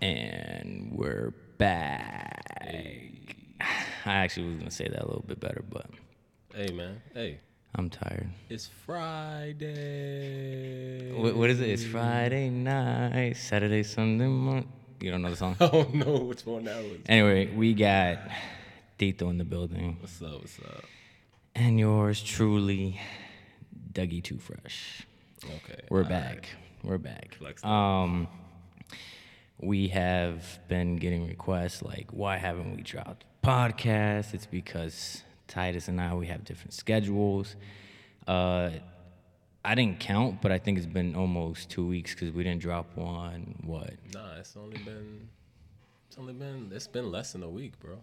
And we're back. I actually was gonna say that a little bit better, but Hey man, hey, I'm tired. it's Friday. What, what is it? It's Friday night, Saturday, Sunday morning. You don't know the song? I don't know which one that was. Anyway, we got Tito in the building, What's up? What's up? and yours truly, Dougie Too Fresh. Okay, We're back. right. We're back. Flex. Um, we have been getting requests like, why haven't we dropped podcasts? It's because Titus and I we have different schedules. Uh, I didn't count, but I think it's been almost two weeks because we didn't drop one. What? Nah, it's only been, it's only been, it's been less than a week, bro.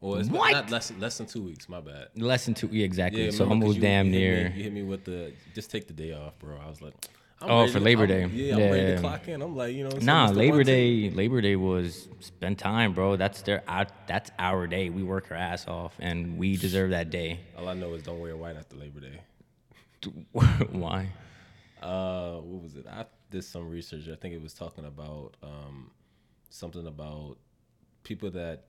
Well, it's What? not less, less than two weeks. My bad. Less than two. Yeah, exactly. Yeah, so almost damn you hit me- near. you hit me with the just take the day off, bro. I was like, I'm Oh, for to- Labor I'm- Day. Yeah, I'm Yeah, ready to clock in. I'm like, you know? Nah, Labor Day. Labor Day was spend time, bro. That's their. Our, that's our day. We work our ass off, and we deserve that day. All I know is don't wear white after Labor Day. Why? uh what was it i did some research i think it was talking about um something about people that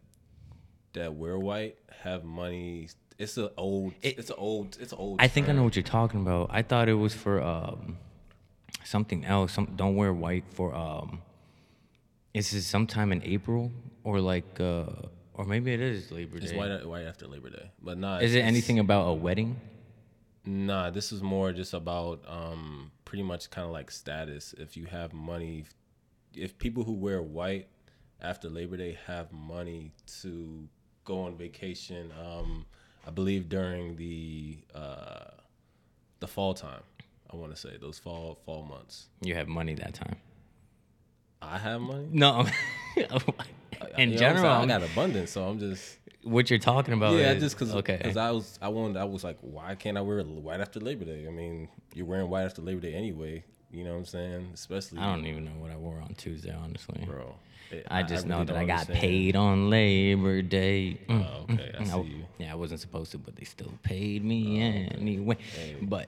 that wear white have money it's an old It- it's an old it's an old I think I know what you're talking about. I thought it was for um, something else. Some don't wear white for um. Is it sometime in April or like uh, or maybe it is Labor Day? it's white white after labor day but nah is it anything about a wedding? nah this is more just about um pretty much kind of like status if you have money if people who wear white after labor day have money to go on vacation um i believe during the uh the fall time i want to say those fall fall months You have money that time. i have money No, You in know I'm general, i got abundance so i'm just what you're talking about. yeah, is- just because okay. because I was I wanted I was like, why can't I wear white after Labor Day? I mean, you're wearing white after Labor Day anyway. You know what I'm saying? Especially, I don't even know what I wore on Tuesday, honestly. bro. it- I just know really that I got understand. paid on Labor Day. Mm. Oh, okay, I I- see you. Yeah, I wasn't supposed to, but they still paid me anyway. But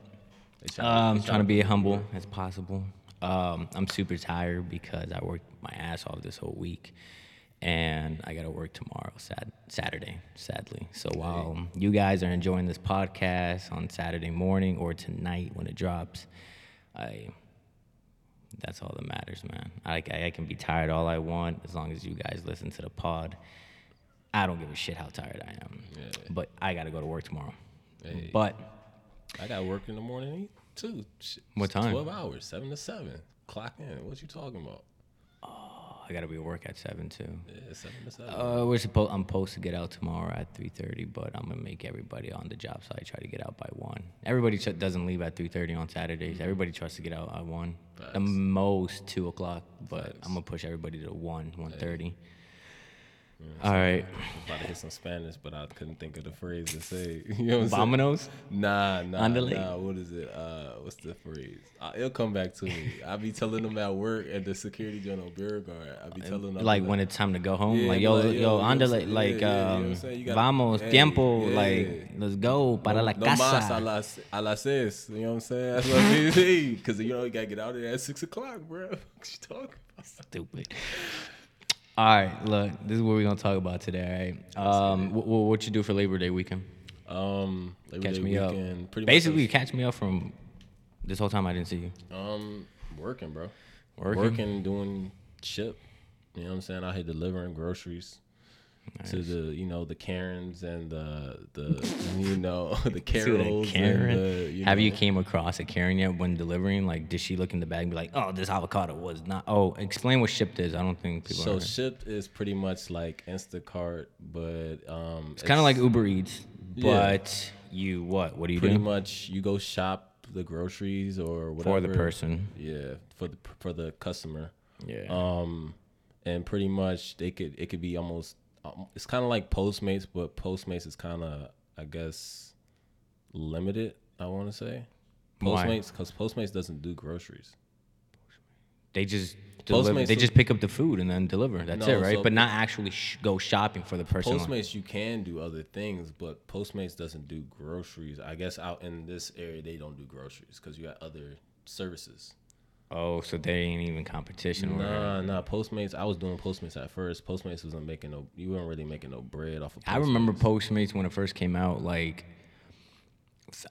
Tryna- um, they trying to be humble as possible. Um, I'm super tired because I worked my ass off this whole week, and I got to work tomorrow, sad Saturday, sadly. So while you guys are enjoying this podcast on Saturday morning or tonight when it drops, I that's all that matters, man. I, I, I can be tired all I want as long as you guys listen to the pod. I don't give a shit how tired I am. But I got to go to work tomorrow. Hey. But I got work in the morning too. What time? Twelve hours, seven to seven. Clock in. What you talking about? Oh, I got to be at work at 7 too. Yeah, seven to seven. Uh, we're supposed. I'm supposed to get out tomorrow at 3:30, but I'm gonna make everybody on the job site try to get out by one. Everybody ch- doesn't leave at 3:30 on Saturdays. Everybody tries to get out at one. The most two o'clock, but I'm gonna push everybody to one, 1:30. All right, I about to hit some Spanish, but I couldn't think of the phrase to say. You know what? Vamonos. Nah, nah, Andale. nah. What is it? Uh, what's the phrase? Uh, it'll come back to me. I be telling them at work at the security general beer guard. I be telling them Like when it's time to go home, Yeah, like yo, yo, yo, you know what I'm andale, like Yeah, yeah, you know um, gotta- vamos, hey, tiempo, like let's go para la casa. no mas a las a las seis. You know what I'm saying? That's what I mean. Because you know you gotta get out of there at six o'clock, bro. What you talking about? Stupid. All right, look, this is what we're gonna talk about today. All right, um, wh- wh- what you do for Labor Day weekend? Um, Labor Catch Day me up. weekend, Pretty Basically, much catch me up from this whole time I didn't see you. Um, working, bro. Working? Working, doing Shipt. You know what I'm saying? I here delivering groceries to the, you know, the Karens and the, the, you know, the Carols. Karen? The, you Have you came across a Karen yet when delivering? Like, did she look in the bag and be like, "Oh, this avocado was not"? Oh, explain what Shipt is. I don't think people. So Shipt is pretty much like Instacart, but um, it's kind of like Uber Eats, Yeah. but you what? What do you pretty do much you go shop the groceries or whatever for the person? Yeah, for the for the customer. Yeah. um and pretty much they could it could be almost um, it's kind of like postmates but postmates is kind of i guess limited i want to say Why? postmates because postmates doesn't do groceries They just deliver. Postmates They just pick up the food and then deliver. That's No, it, right? so- but not actually sh- go shopping for the person. postmates you can do other things but postmates doesn't do groceries i guess out in this area they don't do groceries because you got other services Oh, so they ain't even competition. Nah, nah. Postmates. I was doing Postmates at first. Postmates wasn't making no. You weren't really making no bread off of. Postmates. I remember Postmates when it first came out. Like,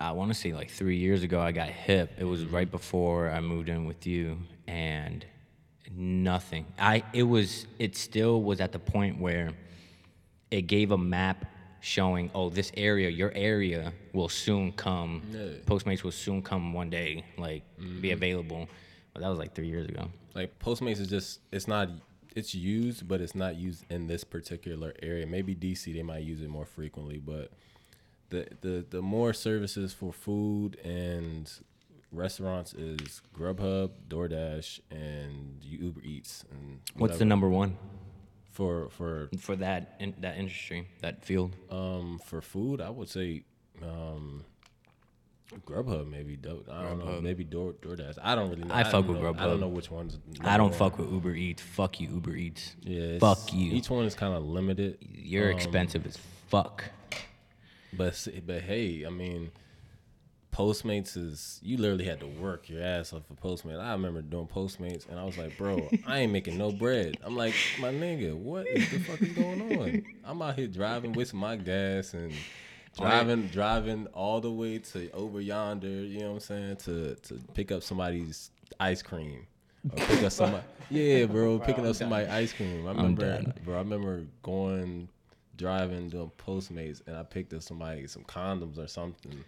I want to say like three years ago, I got hip. It was mm-hmm. right before I moved in with you, and nothing. I it was it still was at the point where it gave a map showing, oh, this area, your area will soon come. Yeah. Postmates will soon come one day, like be mm-hmm. available. But that was like three years ago. like Postmates is just. It's not. It's used, but it's not used in this particular area. Maybe DC they might use it more frequently, but the the the more services for food and restaurants is Grubhub, DoorDash, and Uber Eats. And What's the number one for for for that in, that industry, that field? um for food? I would say um Grubhub maybe. Do- I don't know. Grubhub. Maybe Door DoorDash. I don't really know. I fuck with know. I don't know which ones. I don't number fuck with Uber Eats. Fuck you, Uber Eats. Yeah, Fuck you. Each one is kind of limited. You're Um, expensive as fuck. But but hey, I mean, Postmates is you literally had to work your ass off for Postmates. I remember doing Postmates, and I was like, bro, I ain't making no bread. I'm like, my nigga, what is the fuck is going on? I'm out here driving, with my gas and. Driving, driving all the way to over yonder, you know what I'm saying, to to pick up somebody's ice cream, or pick up somebody. Yeah, bro, picking up somebody's ice cream. I remember, bro. I remember going driving doing Postmates, and I picked up somebody some condoms or something.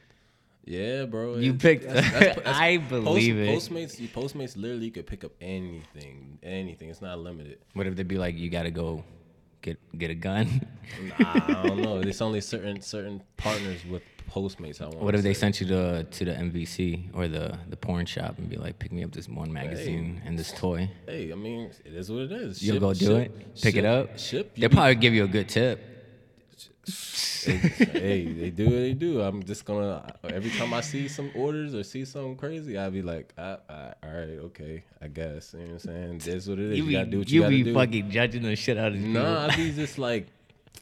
Yeah, bro. You picked- that's- that's- that's- I believe it. Postmates, you- Postmates literally could pick up anything, anything. It's not limited. What if they'd be like, you gotta go get get a gun? Nah, I don't know. There's only certain certain partners with Postmates. I want. What if they sent you to to the MVC or the the porn shop and be like, pick me up this one magazine and this toy? Hey, I mean, it is what it is. You'll Ship- go do ship- it, pick ship- it up. Ship. They'll probably give you a good tip. Hey, they do what they do. I'm just gonna every time I see some orders or see something crazy, I'll be like, ah, ah, all right, okay, I guess. You know what I'm saying? That's what it is. You, You, gotta do what you, you gotta be do. fucking judging the shit out of these Nah. I be just like,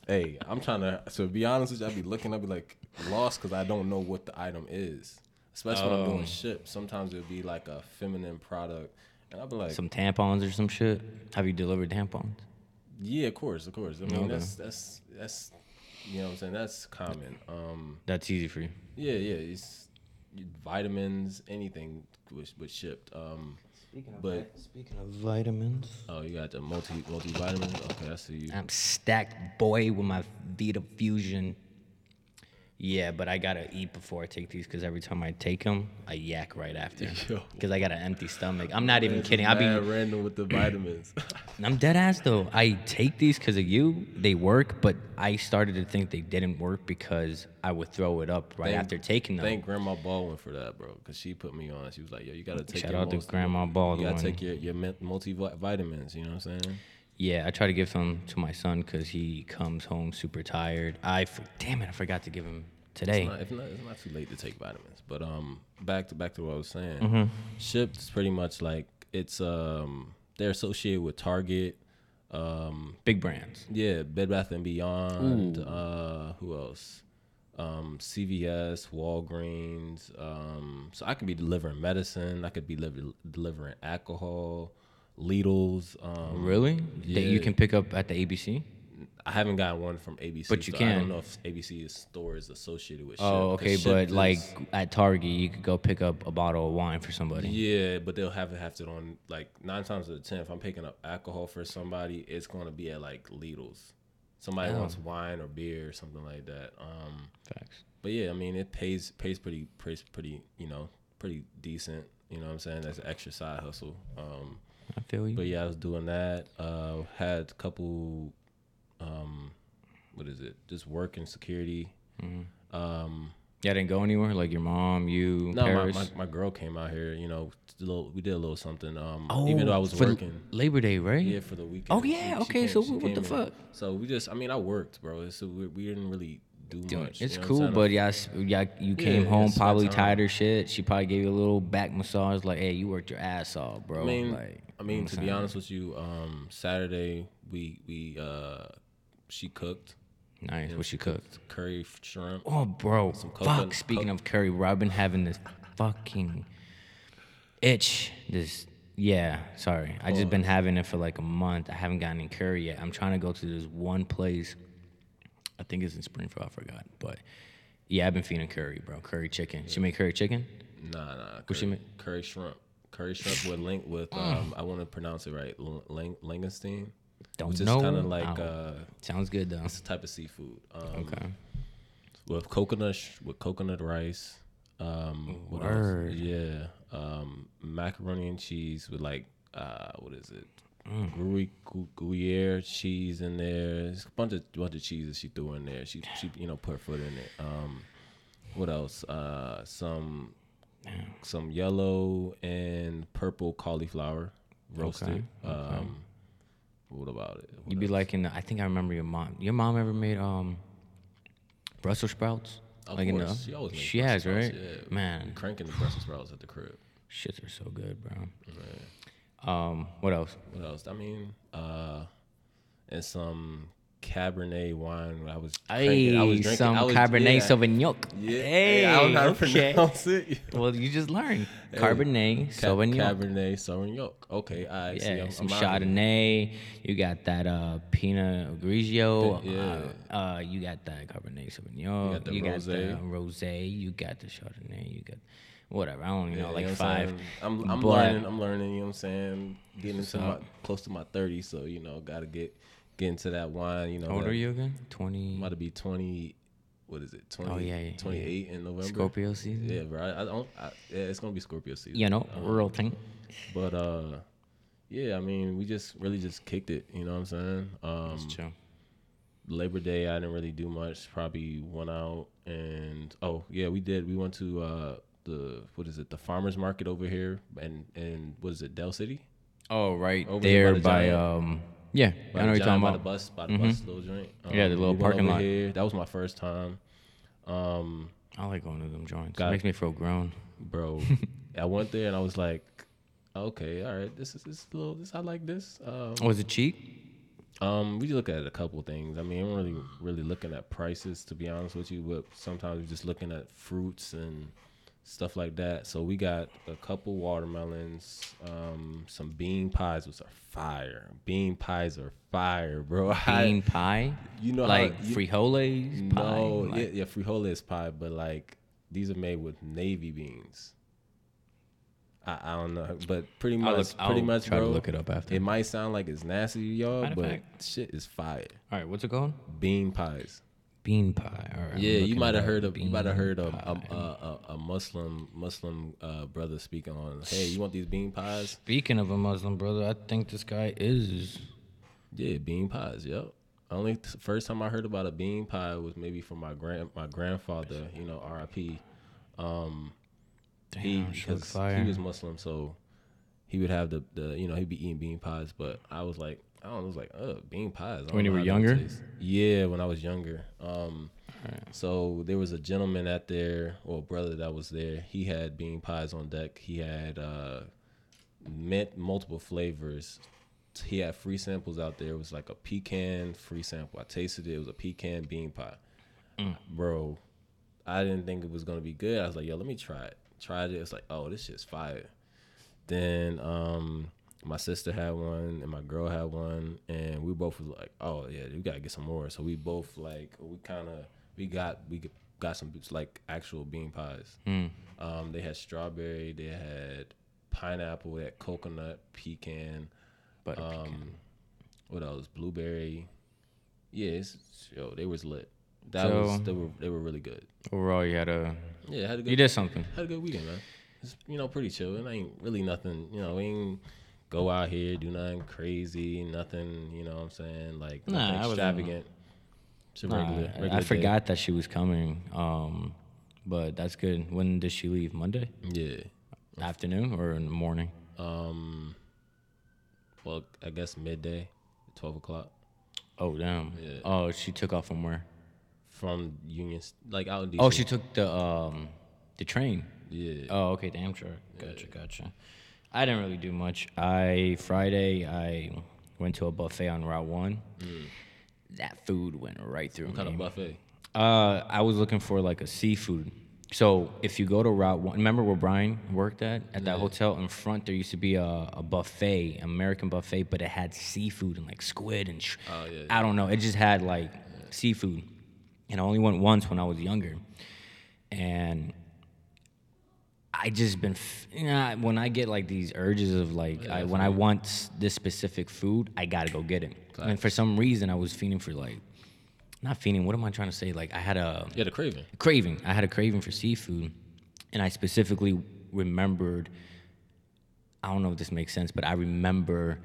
hey, I'm trying to. So to be honest with you, I be looking, I be like lost because I don't know what the item is. Especially when I'm Oh. doing Shipt. Sometimes it'll be like a feminine product, and I'll be like, Some tampons or some shit. Have you delivered tampons? yeah, of course, of course. I mean, Okay. that's that's that's you know what I'm saying. That's common. Um, That's easy for you. yeah, yeah. It's vitamins, anything was, was shipped. Um, but speaking of vitamins, oh, you got the multi multivitamins. Okay, I see you. I'm stacked, boy, with my Vita Fusion. Yeah, but I gotta eat before I take these because every time I take them, I yak right after. Because I got an empty stomach. I'm not even kidding. I be, random with the vitamins. I'm dead ass though. I take these because of you. They work, but I started to think they didn't work because I would throw it up right Thank- after taking them. Thank Grandma Baldwin for that, bro, because she put me on. She was like, "Yo, you gotta take Shout your out to multi- Grandma You gotta take your your multivitamins." You know what I'm saying? Yeah, I try to give them to my son because he comes home super tired. I damn it, I forgot to give him today. It's not, it's, not, it's not too late to take vitamins. But um, back to back to what I was saying. Mm-hmm. Shipt is pretty much like it's um they're associated with Target. Um, Big brands. yeah, Bed Bath and Beyond. Uh, who else? Um, CVS, Walgreens. Um, so I could be delivering medicine. I could be deliver, delivering alcohol. Lidl's. Um, Really? That you can pick up at the ABC? I haven't gotten one from ABC, But you so I don't know if ABC is stores associated with. Oh, 'cause okay, but like is- at Target, you could go pick up a bottle of wine for somebody. yeah, but they'll have it have it on like nine times out of ten. If I'm picking up alcohol for somebody, it's going to be at like Lidl's. Somebody Oh. wants wine or beer or something like that. Um, Facts. but yeah, I mean, it pays pays pretty pays pretty you know pretty decent. You know what I'm saying? That's an extra side hustle. Um, I feel you. But yeah, I was doing that. Uh, had a couple, um, what is it? Just work and security. Um, yeah, I didn't go anywhere. Like your mom, you, no, my, my, my girl came out here. You know, a little, we did a little something. Um, oh, even though I was for working. Labor Day, right? Yeah, for the weekend. Oh, yeah, okay, so what the came in. fuck? So we just, I mean, I worked, bro. So we, we didn't really do Dude, much. it's you know cool, but yeah, s- yeah, you came Yeah, home probably tired or shit. She probably gave you a little back massage, like, "Hey, you worked your ass off, bro." I mean, like, I mean, to be honest with you, um, Saturday we we uh, she cooked nice. What she cooked? curry shrimp. Oh, bro. coconut- Fuck. Speaking of curry, been having this fucking itch. This Yeah, sorry. I just been having it for like a month. I haven't gotten any curry yet. I'm trying to go to this one place. I think it's in Springfield. I forgot, but yeah, I've been feeding curry, bro. Curry chicken. She make curry chicken. Nah, nah. What she curry, make? curry shrimp. Curry shrimp with link with Mm. um I want to pronounce it right. Lang- Langoustine. Don't which is know. kind of like uh Sounds good though. it's a type of seafood. Um, Okay. With coconut sh- with coconut rice. Um what else? Word. Yeah. Um macaroni and cheese with like uh what is it? Mm. Gruyere, Gruyere cheese in there. It's a bunch of bunch of cheeses she threw in there. She she you know put her foot in it. Um, what else? Uh, some some yellow and purple cauliflower roasted. Okay, okay. What about it? What You be else? like in the, I think I remember your mom. Your mom ever made um Brussels sprouts? Of like the, course, she always she has, sprouts, right? yeah. Man, cranking the Brussels sprouts at the crib. shits are so good, bro. Um, what else? What else? I mean, uh, and some Cabernet wine. I was cranking. I was drinking. some I was, Cabernet yeah. Sauvignon. Yeah, Hey, I don't know how to okay. pronounce it. Well, you just learned Cabernet Ca- Sauvignon. Cabernet Sauvignon. Okay, I see. yeah, I'm, some I'm. Chardonnay. You got that uh, Pinot Grigio. Yeah. Uh, uh, you got that Cabernet Sauvignon. got the you got rosé. the rosé. You got the Chardonnay. You got whatever. I don't even Yeah, know, you like know what five. I'm, I'm But- learning. I'm learning. You know what I'm saying? Getting into my close to my 30s, so you know, gotta get get into that wine. You know, How old that- are you again? Twenty. I'm about to be 20. What is it? 20, Oh, yeah, yeah, yeah. 28 in November. Scorpio season. Yeah, bro. I, I don't. I, yeah, it's gonna be Scorpio season. You know, Um, real thing. But uh, yeah. I mean, we just really just kicked it. You know what I'm saying? Um, That's true. Labor Day, I didn't really do much. Probably went out and oh yeah, we did. We went to uh the what is it? The farmers market over here, and and what is it? Dale City. Oh, right Over here there by the by, um. Yeah, By I know you're talking by about. the bus, by the bus little joint. Yeah, the Um, little we went parking over lot. Here. That was my first time. Um, I like going to them joints. Got- it makes me feel grown. bro, I went there and I was like, okay, all right, this is this is a little this I like this. Um, Was it cheap? Um, we just look at a couple things. I mean, I'm really really looking at prices to be honest with you, but sometimes we're just looking at fruits and stuff like that. So we got a couple watermelons, um, some bean pies, which are fire. Bean pies are fire, bro. I- Bean pie? you know how- like you- frijoles pie? no, Like- yeah, yeah, frijoles pie, but like these are made with navy beans. I, I don't know, but pretty much, look- pretty I'll much, try to look it up after. It might sound like it's nasty, y'all, Matter but fact. shit is fire. All right, what's it called? Bean pies. Bean pie. All right. Yeah, you might have heard of you might have heard a a, a, a, Muslim Muslim uh, brother speaking on. Hey, you want these bean pies? Speaking of a Muslim brother, I think this guy is. Yeah, bean pies. Yep. Only t- first time I heard about a bean pie was maybe from my grand my grandfather. You know, R.I.P. Um, he Damn, look because he was Muslim, so he would have the the you know he'd be eating bean pies. But I was like, I don't know, I was like, uh, bean pies. When you were younger? Yeah, when I was younger. Um, Alright. so there was a gentleman at there, or a brother that was there. He had bean pies on deck. He had uh, mint multiple flavors. He had free samples out there. It was like a pecan free sample. I tasted it. It was a pecan bean pie. Mm. Bro, I didn't think it was gonna be good. I was like, yo, let me try it. Tried it. It's like, oh, this shit's fire. Then um my sister had one and my girl had one and we both was like, oh yeah, we gotta get some more. So we both like we kind of we got we got some like actual bean pies. Mm. Um, they had strawberry, they had pineapple, they had coconut, pecan, But um, what else? Blueberry. Yeah, it's, yo, they was lit. That So- was they were they were really good. overall, you had a. Yeah, had a good You did something. had a good weekend, man. It's you know pretty chill. It ain't really nothing. You know, ain't go out here do nothing crazy, nothing. You know what I'm saying? Like nothing I wasn't- extravagant. Nah, regular, I- regular I day. forgot that she was coming. Um, but that's good. When does she leave? Monday Yeah. afternoon or in the morning? Um. Well, I guess midday, twelve o'clock Oh damn. Yeah. Oh, she took off from where? from Union, like out in DC. Oh, she took the um the train. Yeah. Oh, okay, damn sure. Gotcha, gotcha. I didn't really do much. I Friday I went to a buffet on Route One. That food went right through Mm. what kind of buffet? Uh, I was looking for like a seafood So if you go to Route One, remember where Brian worked at? At that Yeah. hotel in front, there used to be a, a buffet, American buffet, but it had seafood and like squid and sh- Oh, yeah, I don't know. It just had like seafood, and I only went once when I was younger, and I just been, f- you know, when I get like these urges of like, I, when I want this specific food, I gotta go get it. And for some reason, I was feeling for like, not feeling. What am I trying to say? Like I had a Yeah, the craving. craving. I had a craving for seafood, and I specifically remembered. I don't know if this makes sense, but I remember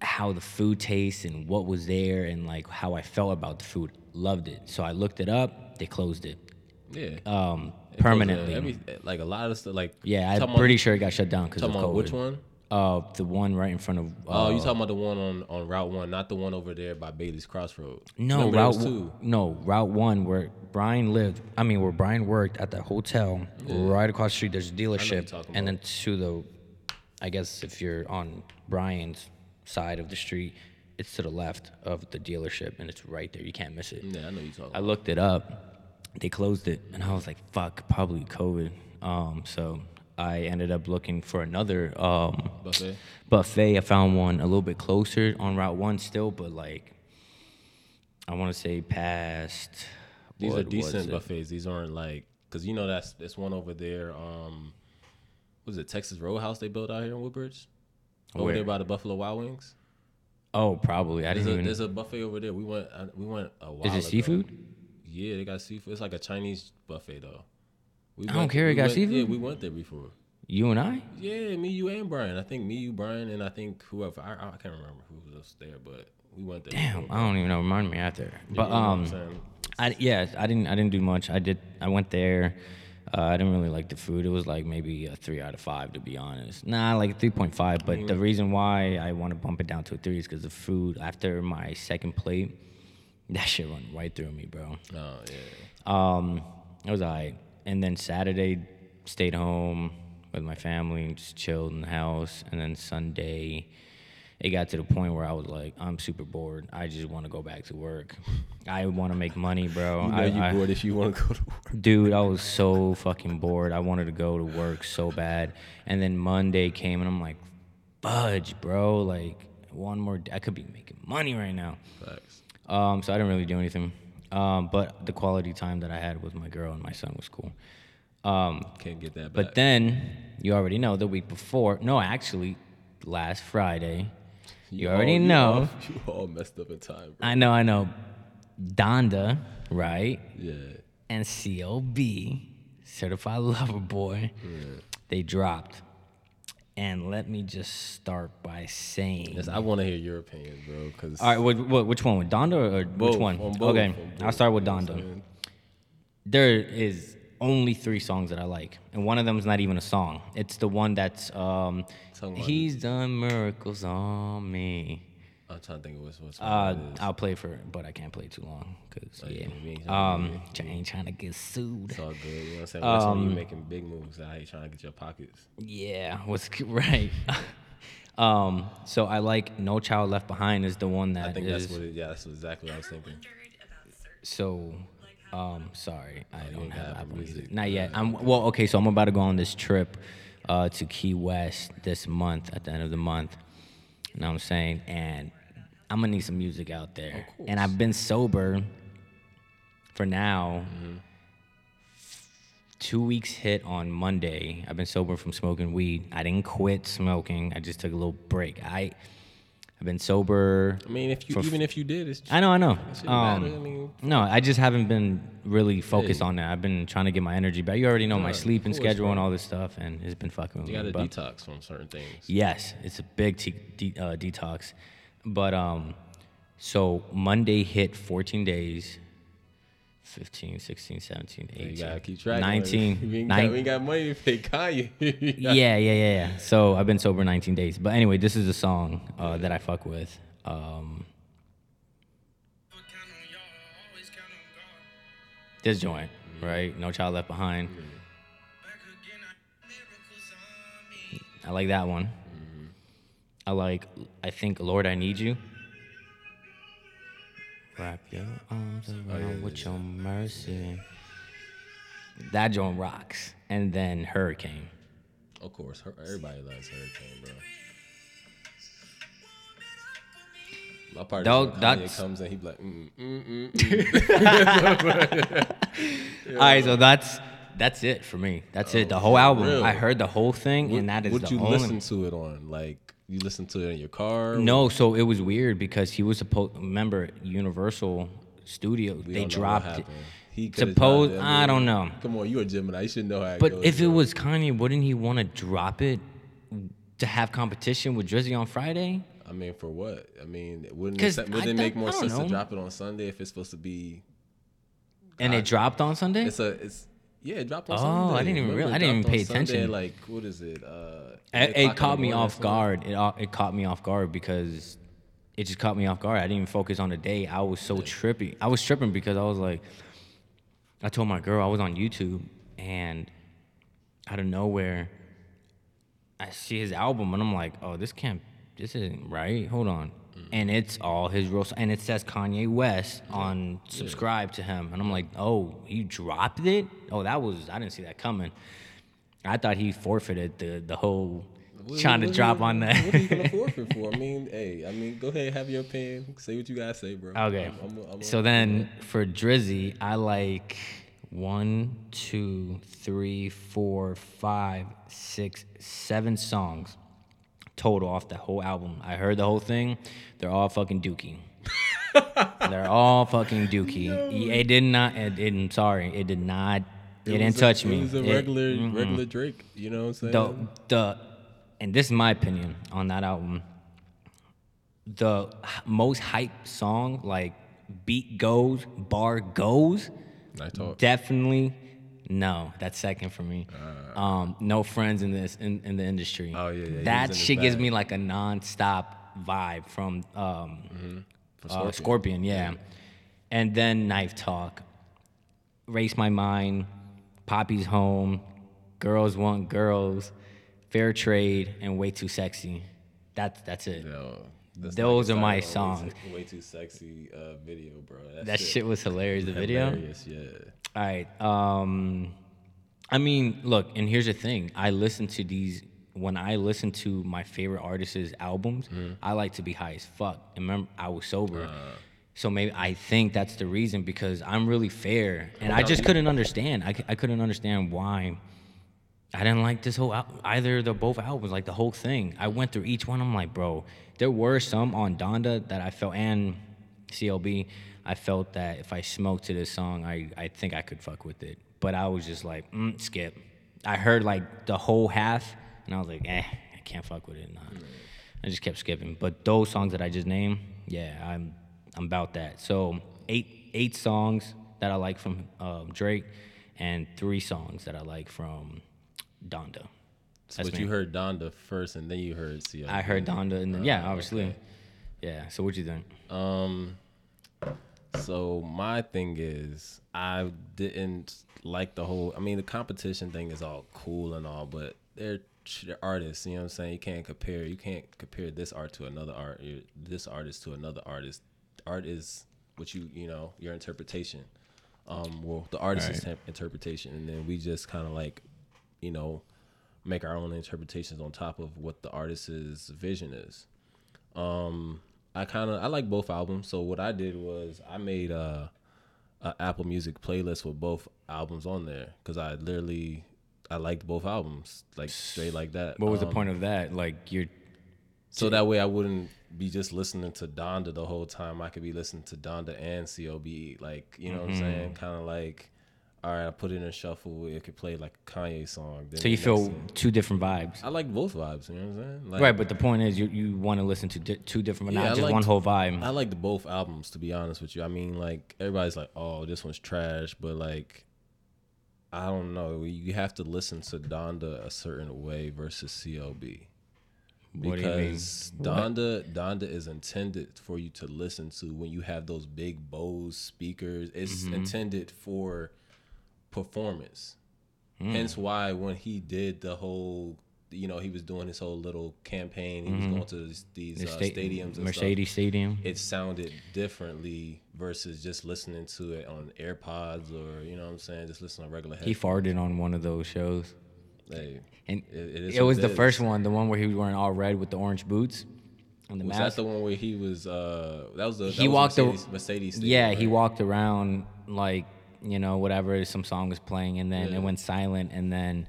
how the food tastes and what was there and like how I felt about the food. Loved it. So I looked it up. They closed it Yeah. um, permanently. Every, like a lot of stuff. Like yeah, I'm pretty about, sure it got shut down because of COVID. which one? Uh, the one right in front of. Uh, Oh, you talking about the one on, on Route One, not the one over there by Bailey's Crossroad. No, Remember route Two. no route one where Brian lived. I mean, where Brian worked at the hotel right across the street. There's a dealership, and then to the, I guess if you're on Brian's side of the street, it's to the left of the dealership, and it's right there. You can't miss it. Yeah, I know you talking. I looked it up. They closed it, and I was like, "Fuck, probably COVID." Um, so I ended up looking for another um, Buffet. buffet. I found one a little bit closer on Route One still, but like I want to say past. These are was decent buffets. These aren't like because you know that's this one over there. Um, what is it Texas Roadhouse they built out here in Woodbridge? Over Where? there by the Buffalo Wild Wings. Oh, probably. I There's didn't a, even. there's a buffet over there. We went. uh, We went a while. Is it ago. seafood? Yeah, they got seafood. It's like a Chinese buffet though. We I don't care, we it got went- Yeah, seafood? we went there before. You and I? Yeah, me, you, and Brian. I think me, you, Brian, and I think whoever. I, I can't remember who was there, but we went there. Damn, before. I don't even know. Remind me after. But You know what I'm um. I yeah, I didn't I didn't do much. I did. I went there. Uh, I didn't really like the food. It was like maybe a three out of five, to be honest. Nah, like three point five. But the reason why I want to bump it down to a three is because the food after my second plate, that shit went right through me, bro. Oh yeah. Um, it was alright. And then Saturday, stayed home with my family and just chilled in the house. And then Sunday, it got to the point where I was like, I'm super bored. I just want to go back to work. I want to make money, bro. You know I, you I- bored if you want to go to work. Dude, I was so fucking bored. I wanted to go to work so bad. And then Monday came and I'm like, fudge, bro. Like, one more day. I could be making money right now. Facts. Um, so I didn't really do anything. Um, but the quality time that I had with my girl and my son was cool. Um, Can't get that back. but then you already know the week before. No, actually, last Friday. You, already all, know. all- You all, messed up in time, bro. I know. I know. Donda, right? Yeah. And CLB, Certified Lover Boy, Yeah. they dropped. And let me just start by saying. Yes, I want to hear your opinion, bro. Cause All right, what, what, which one? With Donda or both, which one? on both, okay, on I'll start with you know what I'm Donda. There is only three songs that I like, and one of them is not even a song. It's the one that's um, about- He's done miracles on me. I'm trying to think of what's what's. Uh, what it is. I'll play for it, but I can't play too long because yeah, yeah. me, Um, I ain't trying to get sued. It's all good. You know what I'm saying? That's when you um, making big moves out here trying to get your pockets. Yeah, what's right. um, so I like No Child Left Behind is the one that I think is- that's what it. Yeah, that's exactly what I was thinking. So, um, sorry, I don't have Apple Music. Music. Not yet. I'm well. Okay, so I'm about to go on this trip uh, to Key West this month at the end of the month. You know what I'm saying? And I'm gonna need some music out there. and I've been sober for now. Two weeks hit on Monday. I've been sober from smoking weed. I didn't quit smoking. I just took a little break. I, I've been sober. I mean, if you even if you did, it's I know, I know. Um. I mean, no, I just haven't been really focused Hey. on that. I've been trying to get my energy back. You already know my sleep and course, schedule and all this stuff, and it's been fucking with me. you got to detox from certain things. Yes, it's a big te- de- uh, detox. But um, so Monday hit 14 days. 15, 16, 17, 18, You gotta keep track. 19, We ain't, got, we ain't got money to pay Kanye. yeah, yeah, yeah, yeah. So I've been sober 19 days. But anyway, this is a song uh, that I fuck with. Um, this joint, right? No Child Left Behind. I like that one. I like, I think, Lord, I Need You. Wrap your arms around with your mercy. That joint rocks. And then Hurricane. Of course, her, everybody loves Hurricane, bro. My part Though, is when Kanye that's- comes in, he be like, mm, mm, mm-mm All right, so that's that's it for me. That's it. The whole album. real? I heard the whole thing, What, and that is what the you only. listen to it on? Like you listen to it in your car? No, so it was weird because he was supposed. Remember, Universal Studios. We they don't know what dropped it. He Suppose it. I don't know. Come on, you a Gemini. You should know how it But goes. if it was Kanye, wouldn't he want to drop it to have competition with Drizzy on Friday? I mean, for what? I mean, wouldn't it, I would it make more sense know. to drop it on Sunday if it's supposed to be? And it dropped on Sunday. It's a it's yeah, it dropped on Oh, Sunday. I didn't even Remember, real- I didn't even pay Sunday attention. at, Like what is it? Uh, It, 8 o'clock in it caught me off guard. It uh, it caught me off guard because it just caught me off guard. I didn't even focus on the day. I was so trippy. I was tripping because I was like, I told my girl I was on YouTube and out of nowhere, I see his album and I'm like, oh, this can't, this isn't right. Hold on. Mm. And it's all his real, and it says Kanye West on subscribe to him, and I'm like, oh, he dropped it. Oh, that was I didn't see that coming. I thought he forfeited the the whole What- trying to drop on that. What are you gonna forfeit for? I mean, hey, I mean, go ahead, have your opinion. Say what you gotta say, bro. okay. I'm- I'm- I'm- so then for Drizzy, I like one, two, three, four, five, six, seven songs total off the whole album. I heard the whole thing. They're all fucking dookie. They're all fucking dookie. It did not. It didn't. Sorry, it did not. It, was didn't a- touch me. It was a It- regular, mm-mm. regular Drake. You know what I'm saying? the the and this is my opinion on that album the most hype song like beat goes bar goes definitely no that's second for me um no friends in this in, in the industry Uh. Oh, yeah, yeah, that shit gives me like a non-stop vibe from um For uh, Scorpion. Scorpion, yeah. And then Knife Talk, Race My Mind, Papi's Home, Girls Want Girls, Fair Trade, and Way Too Sexy. That's that's it. That's Those are my Way Too- songs. Way too sexy uh, video, bro. That shit was hilarious. The video. Hilarious, yeah. All right. Um, I mean, look, and here's the thing. I listen to these when I listen to my favorite artists' albums. I like to be high as fuck. And remember, I was sober. so maybe I think that's the reason because I'm really fair, and I just couldn't understand. I, I couldn't understand why I didn't like this whole al- either the both albums, like the whole thing. I went through each one. I'm like, bro, there were some on Donda that I felt and CLB. I felt that if I smoked to this song, I I think I could fuck with it. But I was just like, mm, skip. I heard like the whole half, and I was like, eh, I can't fuck with it. Nah. I just kept skipping. But those songs that I just named, yeah, I'm I'm about that. So eight eight songs that I like from um, Drake, and three songs that I like from Donda. That's but me. you heard Donda first, and then you heard. I heard Donda, and then yeah, obviously, okay. yeah. So what you think? Um, so my thing is, I didn't like the whole. I mean, the competition thing is all cool and all, but they're, they're artists. You know what I'm saying? You can't compare. You can't compare this art to another art. This artist to another artist. Art is what you you know your interpretation. Um, well, the artist's Right. inter- interpretation, and then we just kind of like, you know, make our own interpretations on top of what the artist's vision is. Um, I kind of I like both albums. So what I did was I made a, a Apple Music playlist with both albums on there because I literally I liked both albums like straight like that. What was the Um, point of that? Like you're So that way I wouldn't be just listening to Donda the whole time. I could be listening to Donda and CLB. Like you know what I'm Mm-hmm. saying? Kind of like. All right, I put it in a shuffle. It could play like a Kanye song. Then so you feel thing- two different vibes, I like both vibes. You know what I'm saying? Like, right? But the point is, you you want to listen to di- two different, Yeah, I not just liked- one whole vibe. I like the both albums to be honest with you. I mean, like everybody's like, "Oh, this one's trash," but like, I don't know. You have to listen to Donda a certain way versus CLB What do you mean? because Donda Donda is intended for you to listen to when you have those big Bose speakers. It's Mm-hmm. intended for performance. Hmm. Hence why when he did the whole you know he was doing his whole little campaign. He was going to these, these The uh, sta- stadiums, Mercedes Stadium. It sounded differently versus just listening to it on AirPods or you know what I'm saying, just listening on regular He headphones. farted on one of those shows, Hey, and It- it it, is what was it the is. first one, the one where he was wearing all red with the orange boots and the was mask. that the one where he was? uh That was the he was walked. Mercedes, ar- Mercedes Stadium, yeah, he walked around like you know whatever some song was playing, and then Yeah. it went silent, and then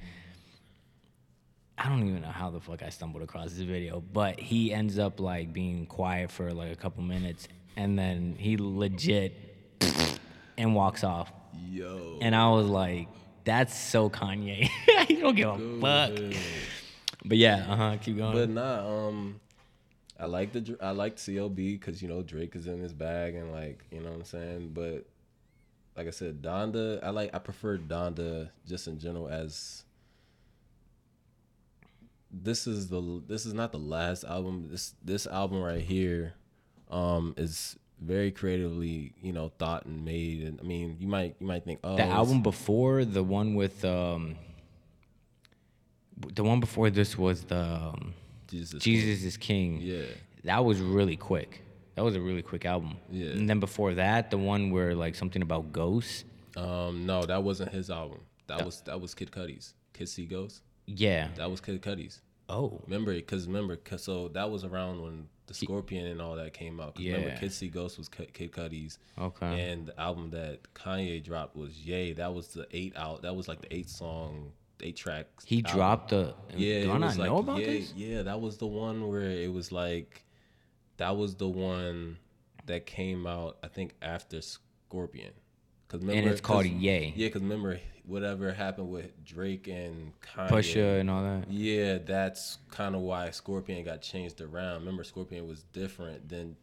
I don't even know how the fuck I stumbled across this video, but he ends up like being quiet for like a couple minutes, and then he legit and walks off, Yo. and I was like, "That's so Kanye. he don't give a fuck." But yeah, uh huh. Keep going. But nah, um, I like the I like CLB because you know Drake is in his bag and like you know what I'm saying. But like I said, Donda, I like I prefer Donda just in general as this is the this is not the last album. This this album right here, um, is very creatively you know thought and made. And I mean, you might you might think oh the album before the one with um, the one before this was the um, Jesus Jesus is King. Yeah. That was really quick. That was a really quick album. Yeah. And then before that, the one where like something about ghosts. Um, no, that wasn't his album. That was that was Kid Cudi's. Kid See Ghost. Yeah. That was Kid Cudi's. Oh. Remember, it, because remember, cause so that was around when the Scorpion and all that came out. 'Cause Remember, Yeah. Kid See Ghost was Kid Kid Cudi's. Okay. And the album that Kanye dropped was Ye. That was the eight out. That was like the eight song, eight tracks. He album. dropped the. Yeah, Do I not like know about yeah, this? yeah. That was the one where it was like, that was the one that came out. I think after Scorpion. Cause remember, it's called Ye. Yeah, because remember whatever happened with Drake and Kanye. Pusha and all that. Yeah, that's kind of why Scorpion got changed around. Remember, Scorpion was different. Then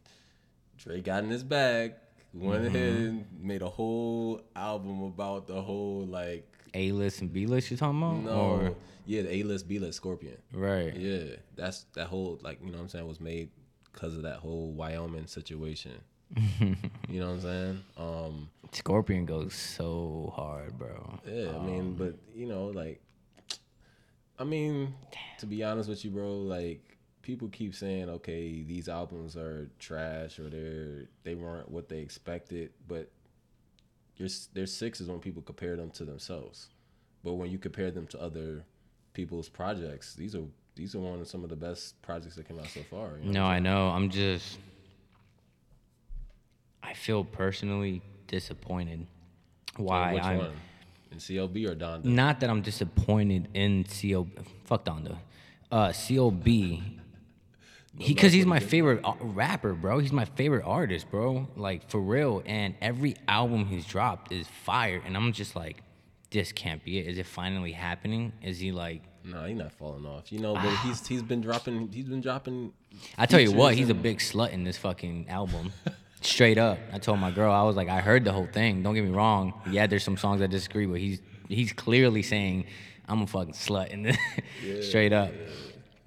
Drake got in his bag, went Mm-hmm. ahead and made a whole album about the whole like A list and B list. You talking about? no, Or, yeah, the A list, B list Scorpion. right. Yeah, that's that whole like you know what I'm saying was made because of that whole Wyoming situation. you know what I'm saying? Um, Scorpion goes so hard, bro. Yeah, I mean, but you know, like, I mean, to be honest with you, bro, like, people keep saying, okay, these albums are trash or they're they weren't what they expected, but you're they're sixes when people compare them to themselves, but when you compare them to other people's projects, these are these are one of some of the best projects that came out so far. You know? No, I know. I'm just. I feel personally disappointed. So Why which I'm one? In CLB or Donda? not that I'm disappointed in CLB. Fuck Donda. Uh, CLB. He, cause he's my favorite uh, rapper, bro. He's my favorite artist, bro. Like for real. And every album he's dropped is fire. And I'm just like, this can't be it. Is it finally happening? Is he like? No, he's not falling off. You know, but he's he's been dropping. He's been dropping. I tell you what, features he's a and- big slut in this fucking album. Straight up. I told my girl, I was like, I heard the whole thing. Don't get me wrong. Yeah, there's some songs I disagree with. He's he's clearly saying I'm a fucking slut in this. Straight up.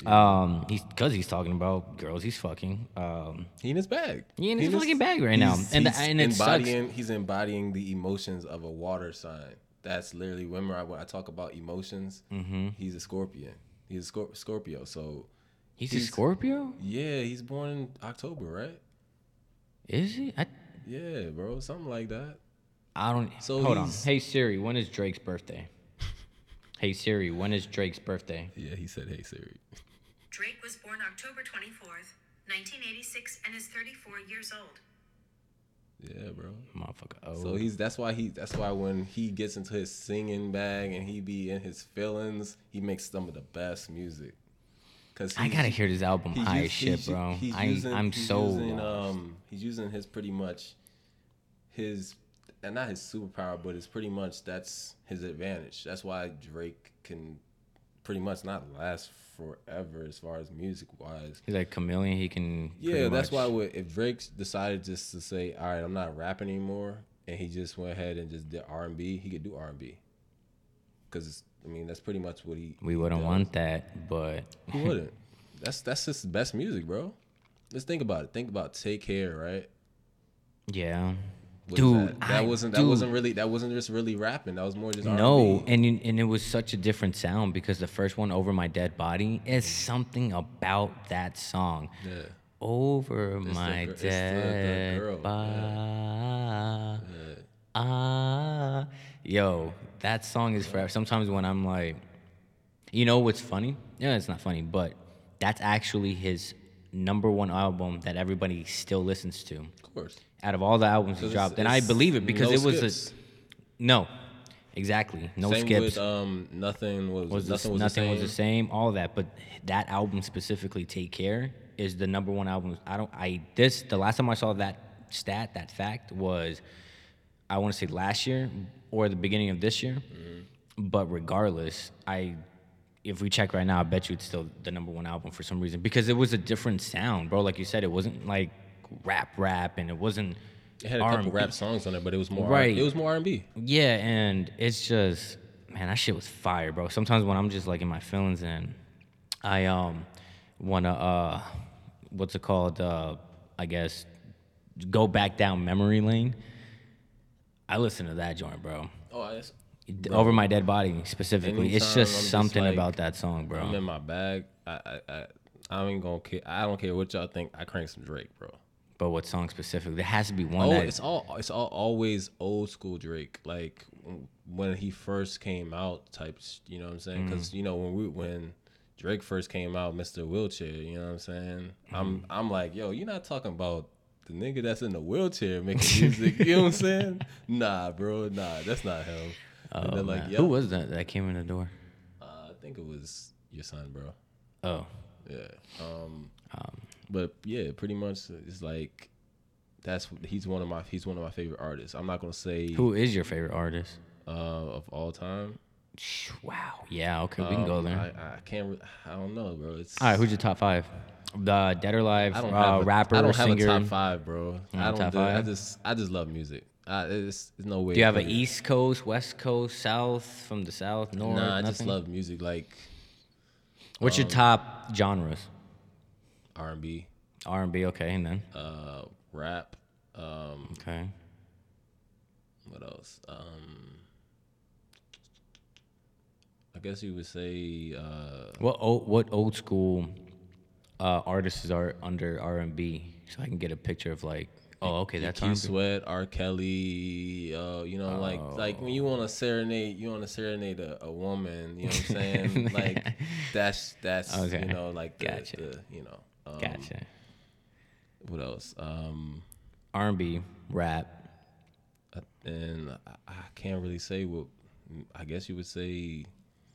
Um, he's because he's talking about girls he's fucking. Um, He in his bag. He in his fucking bag right now. And the- and it sucks. embodying. He's embodying the emotions of a water sign. That's literally when I, when I talk about emotions. Mm-hmm. He's a Scorpion. He's a Scor- Scorpio. So he's, a Scorpio. yeah, he's born in October, right? Is he? I Yeah, bro, something like that. I don't. So hold on. Hey Siri, when is Drake's birthday? hey Siri, when is Drake's birthday? Yeah, he said, "Hey Siri." Drake was born October 24th, 1986, and is 34 years old. Yeah, bro. Motherfucker. Oh. So he's that's why he that's why when he gets into his singing bag and he be in his feelings, he makes some of the best music. Cause I gotta hear this album high us- shit, bro. I using- I'm he's so using, um he's using his pretty much his and not his superpower, but it's pretty much that's his advantage. That's why Drake can pretty much not last forever as far as music wise. He's like chameleon. He can. Yeah, that's much- why if Drake decided just to say, "All right, I'm not rapping anymore," and he just went ahead and just did R and B, he could do R and B. Because I mean, that's pretty much what he. we wouldn't does. want that, but Who wouldn't? That's that's just the best music, bro. Let's think about it. Think about "Take Care," right? yeah, Dude, that, that I- wasn't that dude. wasn't really that wasn't just really rapping. That was more just No, R&B. and you- and it was such a different sound because the first one, "Over My Dead Body," is something about that song. Yeah. Over the my it's the- the dead girl, body. Ah, yo, that song is forever. Sometimes when I'm like, you know what's funny? Yeah, it's not funny, but that's actually his number one album that everybody still listens to. Of course. Out of all the albums he dropped, and I believe it because no it was skips. a no, exactly no Same skips. with um nothing was, was nothing the, was nothing the was same. the same all of that but that album specifically take care is the number one album i don't i this the last time i saw that stat that fact was i want to say last year or the beginning of this year Mm-hmm. but regardless i if we check right now i bet you it's still the number one album for some reason because it was a different sound bro like you said it wasn't like rap rap and it wasn't It had a couple R&B. rap songs on it, but it was more Right. It was more R and B. Yeah, and it's just man, that shit was fire, bro. Sometimes when I'm just like in my feelings and I um wanna uh what's it called? Uh I guess go back down memory lane. I listen to that joint, bro. Oh, I just, Over my dead body specifically. it's just just something like- about that song, bro. I'm in my bag. I I I, I ain't gonna care. I don't care what y'all think. I crank some Drake, bro. But what song specifically? There has to be one Oh, that it's all it's all always old school Drake. Like when he first came out, types. You know what I'm saying? Mm-hmm. Because you know when we when Drake first came out, Mr. Wheelchair. You know what I'm saying? I'm Mm-hmm. I'm like, yo, you're not talking about the nigga that's in the wheelchair making music. you know what I'm saying? Nah, bro. Nah, that's not him. Oh, like, yo, Who was that that came in the door? Uh, I think it was your son, bro. Oh. Yeah. Um, but yeah, pretty much it's like that's he's one of my he's one of my favorite artists. I'm not gonna say Who is your favorite artist? uh, of all time. Wow. Yeah, okay, we can go Um, there. I, I can't. I don't know, bro. It's All right, who's your top five? The Dead or Alive I don't uh, have a, rapper, I don't have singer. a top five, bro. I don't. do, I just I just love music. I, it's, there's no way. Do you have an East Coast, West Coast, South, from the South, North? Nah, I just love music like What's um, your top genres? R&B, R and B, okay, and then uh, rap. Um, okay. what else? Um, I guess you would say uh, What old, what old school uh, artists are under R and B, so I can get a picture of like, oh, okay, that's R&B. Sweat, R. Kelly, uh, you know, like like when you want to serenade, you want to serenade a, a woman, you know what I'm saying? like that's that's Okay. you know like the, Gotcha. the you know. Um, Gotcha. What else? Um, R and B, rap. uh, and I, I can't really say what. I guess you would say.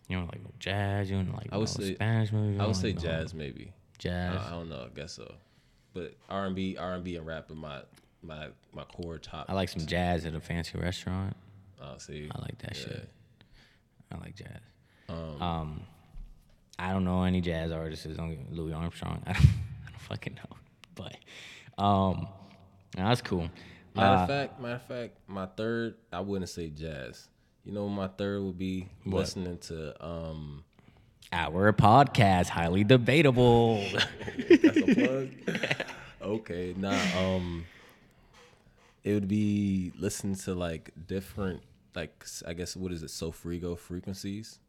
You know, like jazz. You know, like I would no say- Spanish movies. I would no, say no jazz maybe. Jazz. I, I don't know. I guess so. But R and B, R and B, and rap are my my my core top. I like some jazz at a fancy restaurant. Uh, see, I like that Yeah. shit. I like jazz. Um, I don't know any jazz artists. Don't get Louis Armstrong. I don't, I don't fucking know. But um, that's cool. Matter Uh, of fact, matter of fact, my third, I wouldn't say jazz. You know, my third would be What? listening to um. our podcast, highly debatable. That's a plug. okay, nah. Um, it would be listening to like different, like I guess what is it, Sofrigo frequencies.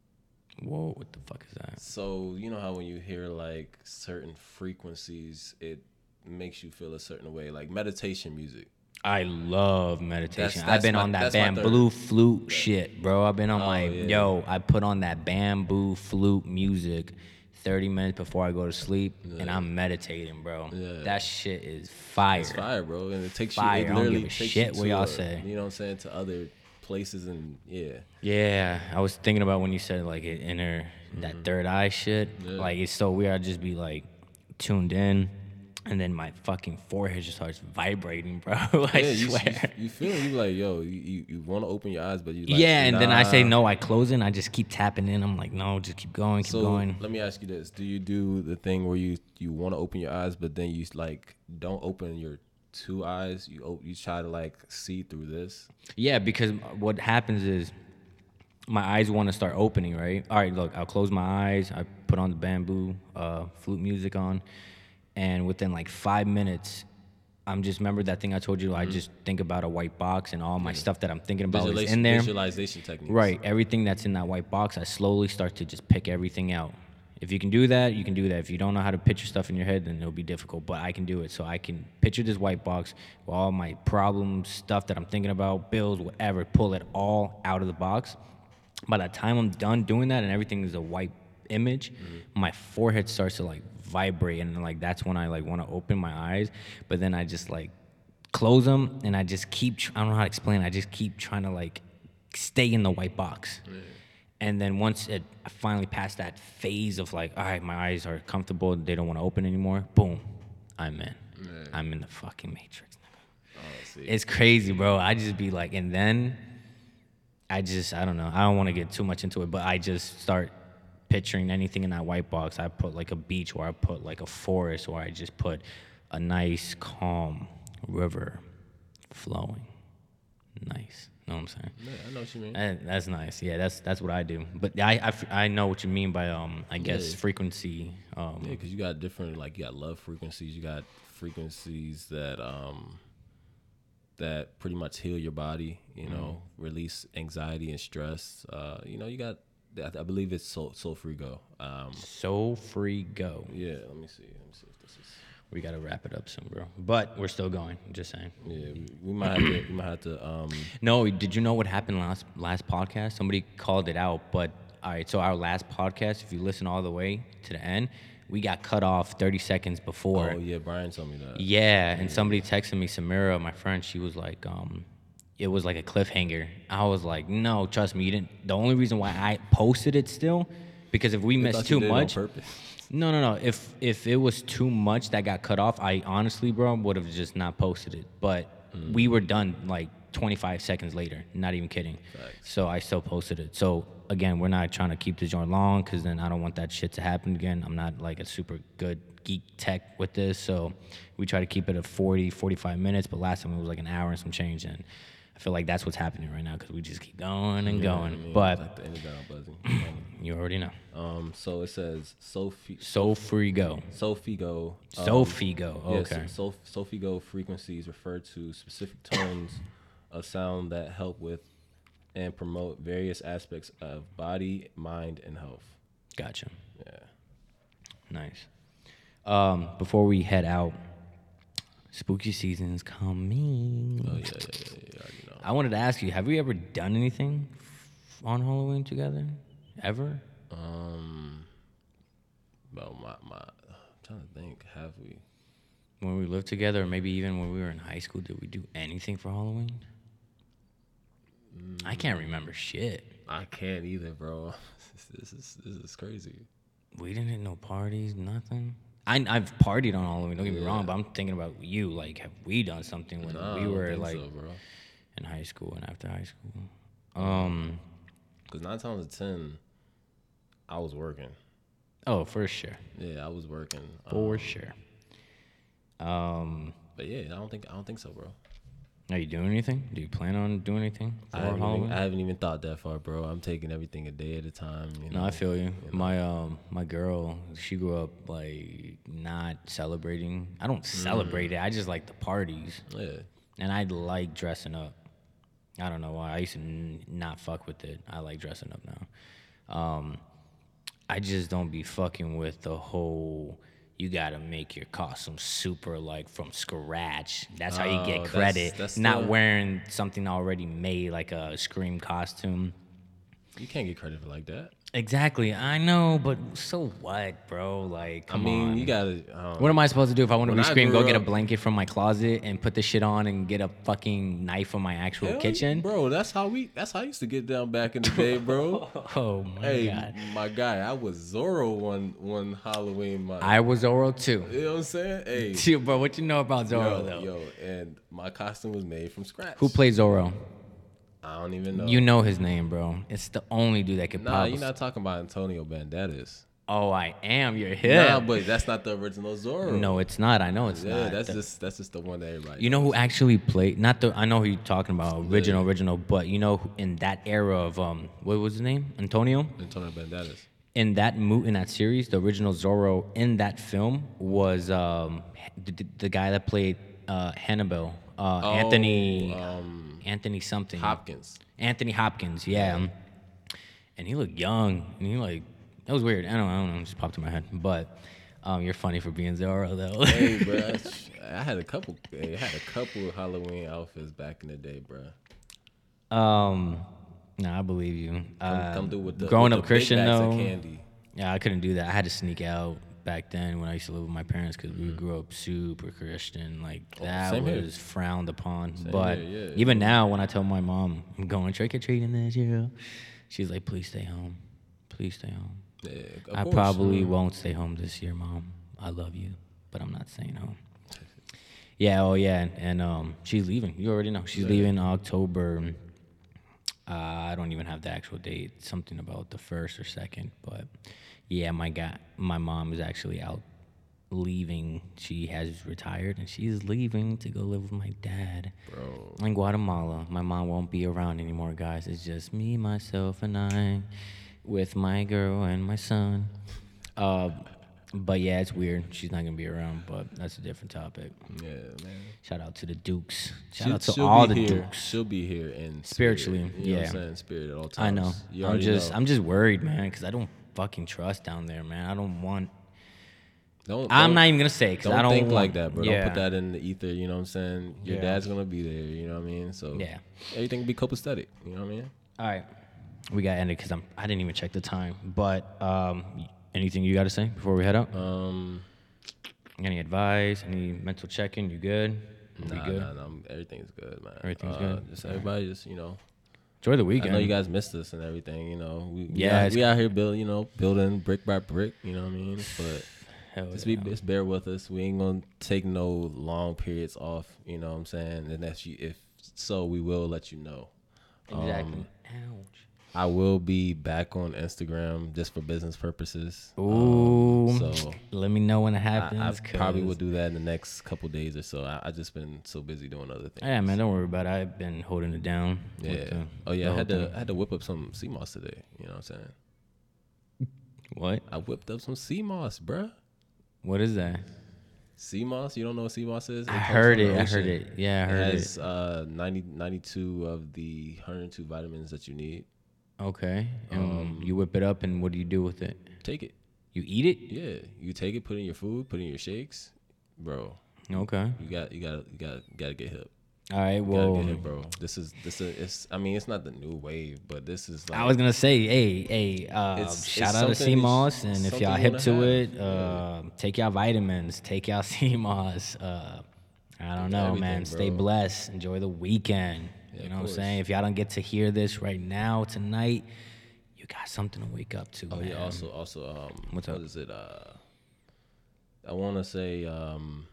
Whoa, what the fuck is that? So you know how when you hear like certain frequencies, it makes you feel a certain way, like meditation music. I love meditation. That's- I've been my- on that that's bamboo flute shit, bro. I've been on oh, my yeah. yo. I put on that bamboo flute music. 30 minutes before I go to sleep, and I'm meditating, bro. Yeah. That shit is fire. It's fire, bro, and it takes Fire. You. It don't literally give a shit what y'all say. You know what I'm saying? To other places and yeah. Yeah, I was thinking about when you said like it inner Mm-hmm. that third eye shit. Like it's so weird. I just be like tuned in, and then my fucking forehead just starts vibrating, bro. I yeah, you, swear. you, you feel you like yo, you, you, you want to open your eyes, but you like, yeah, and then I say no. I close it. I just keep tapping in. I'm like, no, just keep going, keep So going. let me ask you this: Do you do the thing where you you want to open your eyes, but then you like don't open your two eyes? You you try to like see through this. Yeah, because what happens is my eyes want to start opening, right? All right, look, I'll close my eyes. I put on the bamboo uh, flute music on, and within like five minutes, I'm just remember that thing I told you. I just think about a white box and all my stuff that I'm thinking about is in there. visualization techniques. Right. Everything that's in that white box, I slowly start to just pick everything out. If you can do that, you can do that. If you don't know how to picture stuff in your head, then it'll be difficult. But I can do it. So I can picture this white box with all my problems, stuff that I'm thinking about, bills, whatever, pull it all out of the box. By the time I'm done doing that and everything is a white image, mm-hmm. my forehead starts to like vibrate and like that's when I like want to open my eyes. But then I just like close them and I just keep tr- I don't know how to explain. It. I just keep trying to like stay in the white box. And then once it I finally passed that phase of like, all right, my eyes are comfortable, they don't want to open anymore. Boom, I'm in. I'm in the fucking matrix. Oh. It's crazy, bro. I just be like, and then I just I don't know. I don't want to get too much into it, but I just start picturing anything in that white box. I put like a beach, or I put like a forest, or I just put a nice, calm river flowing. Nice. Know what I'm saying? Yeah, I know what you mean. That- that's nice. Yeah, that's that's what I do. But I I know what you mean by um I guess Yeah. frequency. Um, Yeah, because you got different like you got love frequencies. You got frequencies that um that pretty much heal your body. You know, release anxiety and stress. Uh, you know, you got I I believe it's soul soul free go. Um, so free go. yeah, let me see. Let me see if this is. We gotta wrap it up soon, bro. But we're still going. Just saying. Yeah, we, we might have to. We might have to. Um, No, did you know what happened last last podcast? Somebody called it out, but all right. So our last podcast, if you listen all the way to the end, we got cut off 30 seconds before. oh yeah, Brian told me that. Yeah, and somebody texted me, Samira, my friend. She was like, um, it was like a cliffhanger. I was like, no, trust me, you didn't. The only reason why I posted it still, because if we missed too did it on much, no, no, no. If if it was too much that got cut off, I honestly, bro, would have just not posted it. But Mm. we were done like 25 seconds later. Not even kidding. So I still posted it. So again, we're not trying to keep this joint long because then I don't want that shit to happen again. I'm not like a super good geek tech with this, so we try to keep it at 40, 45 minutes. But last time it was like an hour and some change, and feel like that's what's happening right now because we just keep going and going. I mean, but like the end of buzzing. you already know. um, so it says Sophie So free go. Um, Sophie go. Yes, Okay. so, Sophigo frequencies refer to specific tones of sound that help with and promote various aspects of body, mind, and health. Gotcha. Yeah. Nice. Um, before we head out, spooky season's coming. Oh yeah, yeah, yeah, yeah. You already know. I wanted to ask you, have we ever done anything on Halloween together? Ever? Um, well, my my, I'm trying to think. Have we? When we lived together, or maybe even when we were in high school, did we do anything for Halloween? I can't remember shit. I can't either, bro. this is this is crazy. We didn't hit no parties, nothing. I, I've partied on Halloween. Don't get me wrong, but I'm thinking about you. Like, have we done something when Nah, we were like so, bro. In high school and after high school? Um. Because nine times out of ten, I was working. Oh, for sure. Yeah, I was working. Um, For sure. Um, but yeah, I don't think I don't think so, bro. are you doing anything? Do you plan on doing anything for I haven't, Halloween? even, I haven't even thought that far, bro. I'm taking everything a day at a time. You know? no, I feel you. My um, my girl, she grew up like not celebrating. I don't celebrate it. I just like the parties, Yeah. and I like dressing up. I don't know why. I used to n- not fuck with it. I like dressing up now. Um, I just don't be fucking with the whole. You gotta make your costume super like from scratch. That's how you Oh, get that's- credit. that's not the- wearing something already made like a scream costume. You can't get credit for like that. Exactly. I know, but so what, bro? Like, I come mean, on. you gotta. Um, What am I supposed to do if I want to When I re-scream? Go grew get a up- blanket from my closet and put the shit on and get a fucking knife from my actual hell, kitchen? bro. That's how we. That's how I used to get down back in the day, bro. Oh my hey, god. my guy, I was Zorro one one Halloween month. I was Zorro too. you know what I'm saying? Hey, Dude, bro, what you know about Zorro yo, though? yo, and my costume was made from scratch. Who plays Zorro? I don't even know. You know his name, bro. It's the only dude that could Nah, you're not talking about Antonio Banderas. Oh, I am. You're him. Nah, but that's not the original Zorro. no, it's not. I know it's Yeah, not. that's The- just that's just the one that everybody. You know who actually played? Not the. I know who you're talking about. Original, original. But you know, in that era of um, what was his name? Antonio. Antonio Banderas. in that mo- in that series, the original Zorro in that film was um, the, the guy that played uh, Hannibal, uh, Anthony, um, Anthony something. Hopkins. Anthony Hopkins, yeah. And he looked young, and he like that was weird. I don't, I don't know, it just popped in my head. But um, you're funny for being Zorro though. Hey, bro, I had a couple. I had a couple Halloween outfits back in the day, bro. um, no, I believe you. Come, Uh, come through with the growing with up the Christian though. candy. Yeah, I couldn't do that. I had to sneak out back then when I used to live with my parents because we grew up super Christian. Like that Mm-hmm. Oh, same here. was frowned upon. but here, yeah, even now, when I tell my mom I'm going trick or treating this year, she's like, "Please stay home. Please stay home." Yeah, I course. probably won't stay home this year, mom. I love you, but I'm not staying home. Yeah, oh yeah, and, and um, she's leaving. You already know she's leaving October. Uh, I don't even have the actual date. Something about the first or second, but yeah, my guy, my mom is actually out leaving. She has retired and she's leaving to go live with my dad Bro, in Guatemala. My mom won't be around anymore, guys. It's just me, myself, and I with my girl and my son. Uh, but yeah, it's weird. She's not gonna be around, but that's a different topic. yeah, man. Shout out to the Dukes. Shout She'll- out to all the here. Dukes. She'll be here in Spiritually, spirit, you know what I'm yeah. saying? Spirit at all times. I know. You I'm just know. I'm just worried, man, because I don't fucking trust down there, man. I don't want. Don't, I'm don't- even gonna say because I don't think want, like that, bro. Yeah. Don't put that in the ether. You know what I'm saying? Your Yeah. dad's gonna be there. You know what I mean? So Yeah. everything be copacetic. You know what I mean? All right, we got ended because I'm I didn't even check the time. But um, anything you got to say before we head out? Um, Any advice? Any mental check-in? You good? Nah, good? nah, nah, everything's good, man. Everything's Uh, good? Just everybody, just you know. Enjoy the weekend. I know you guys missed us and everything. You know, we, we Yeah, out, we out here building, you know, building brick by brick. You know what I mean? But Hell just be just bear with us. We ain't gonna take no long periods off. You know what I'm saying? And that's you. If so, we will let you know. exactly. Um, Ouch. I will be back on Instagram just for business purposes. Ooh. Um, so Let me know when it happens. I probably will do that in the next couple days or so. I, I just been so busy doing other things. Yeah, man, don't worry about it. I've been holding it down. Yeah. the- oh yeah, I had to thing. I had to whip up some sea moss today. You know what I'm saying? What? I whipped up some sea moss, bruh. What is that? Sea moss? You don't know what sea moss is? I heard it. I heard it. Yeah, I heard it it. has uh 90, 92 of the 102 vitamins that you need. Okay. And Um, you whip it up, and what do you do with it? Take it. You eat it? Yeah, you take it, put it in your food, put it in your shakes, bro. Okay. You got you got you got got to get hip. All right. Well, gotta get hip, bro. This is this is it's. I mean, it's not the new wave, but this is like I was gonna say, hey, hey, uh, It's- shout it's out to sea moss, and if y'all hip wanna have. it, Yeah. uh, take y'all vitamins, take y'all sea moss. Uh, I don't know, man. everything, Stay blessed. Enjoy the weekend. Yeah, you know what I'm saying? If y'all don't get to hear this right now, tonight, you got something to wake up to. Oh man. yeah. Also, also, um, What's what up? is it? Uh, I want to say, um,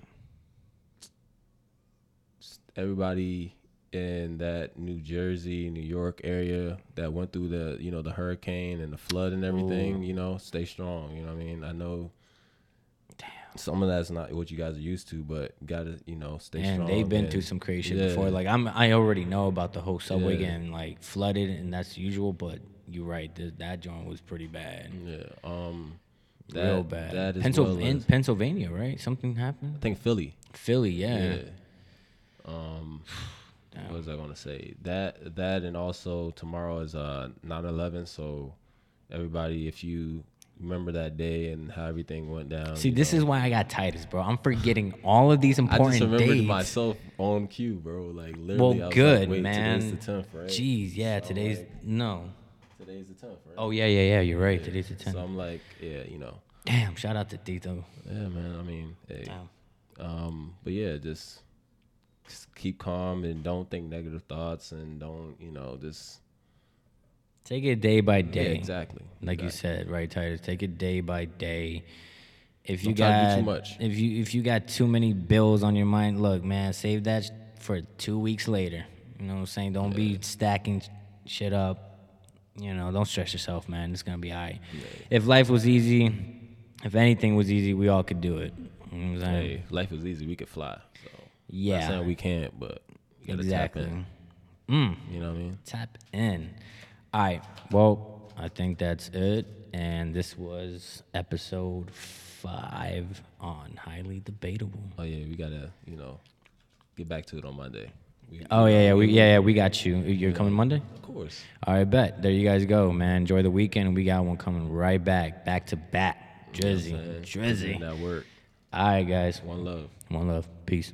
everybody in that New Jersey, New York area that went through the, you know, the hurricane and the flood and everything. You know, stay strong. You know what I mean? I know. Some of that's not what you guys are used to, but gotta, you know, stay strong. And strong. they've been and- through some crazy shit Yeah. before. Like I'm, I already know about the whole subway Yeah. getting like flooded, and that's usual. But you're right, th- that joint was pretty bad, Yeah. Um. real that- bad. That is Pencil- well Pennsylvania, right? Something happened. I think Philly. Philly, yeah. Yeah. Um, what was I gonna say? That that and also tomorrow is uh 9/11. So everybody, if you remember that day and how everything went down. See, this know. is why I got Titus, bro. I'm forgetting all of these important dates. I just remembered dates. myself on cue, bro. Like literally. well, like, good, Wait, man. Today's the 10th, right? Jeez, yeah. So today's like, no. today's the 10th, right? Oh yeah, yeah, yeah. You're right. Today's the 10th. So I'm like, yeah, you know, Damn. Shout out to Tito. yeah, man. I mean, hey, Damn. um, but yeah, just, just keep calm and don't think negative thoughts and don't, you know, just Take it day by yeah, day. exactly. Like you said, right, Titus? Take it day by day. If you Don't try to got do too much. if you if you got too many bills on your mind, look, man, save that for two weeks later. You know what I'm saying? Don't be stacking shit up. You know, don't stress yourself, man. It's gonna be alright. If life was easy, if anything was easy, we all could do it. You know what I'm saying? Hey, life is easy. We could fly. So Yeah. not saying we can't, but you gotta exactly. tap in. Mm. You know what I mean? Tap in. All right. Well, I think that's it. And this was episode five on Highly Debatable. Oh yeah, we gotta, you know, get back to it on Monday. We, Oh yeah, yeah, we yeah, yeah, we got you. You're coming Monday. of course. All right, bet. There you guys go, man. Enjoy the weekend. We got one coming right back, back to back. Drizzy, Man, Drizzy. That work. All right, guys. One love. One love. Peace.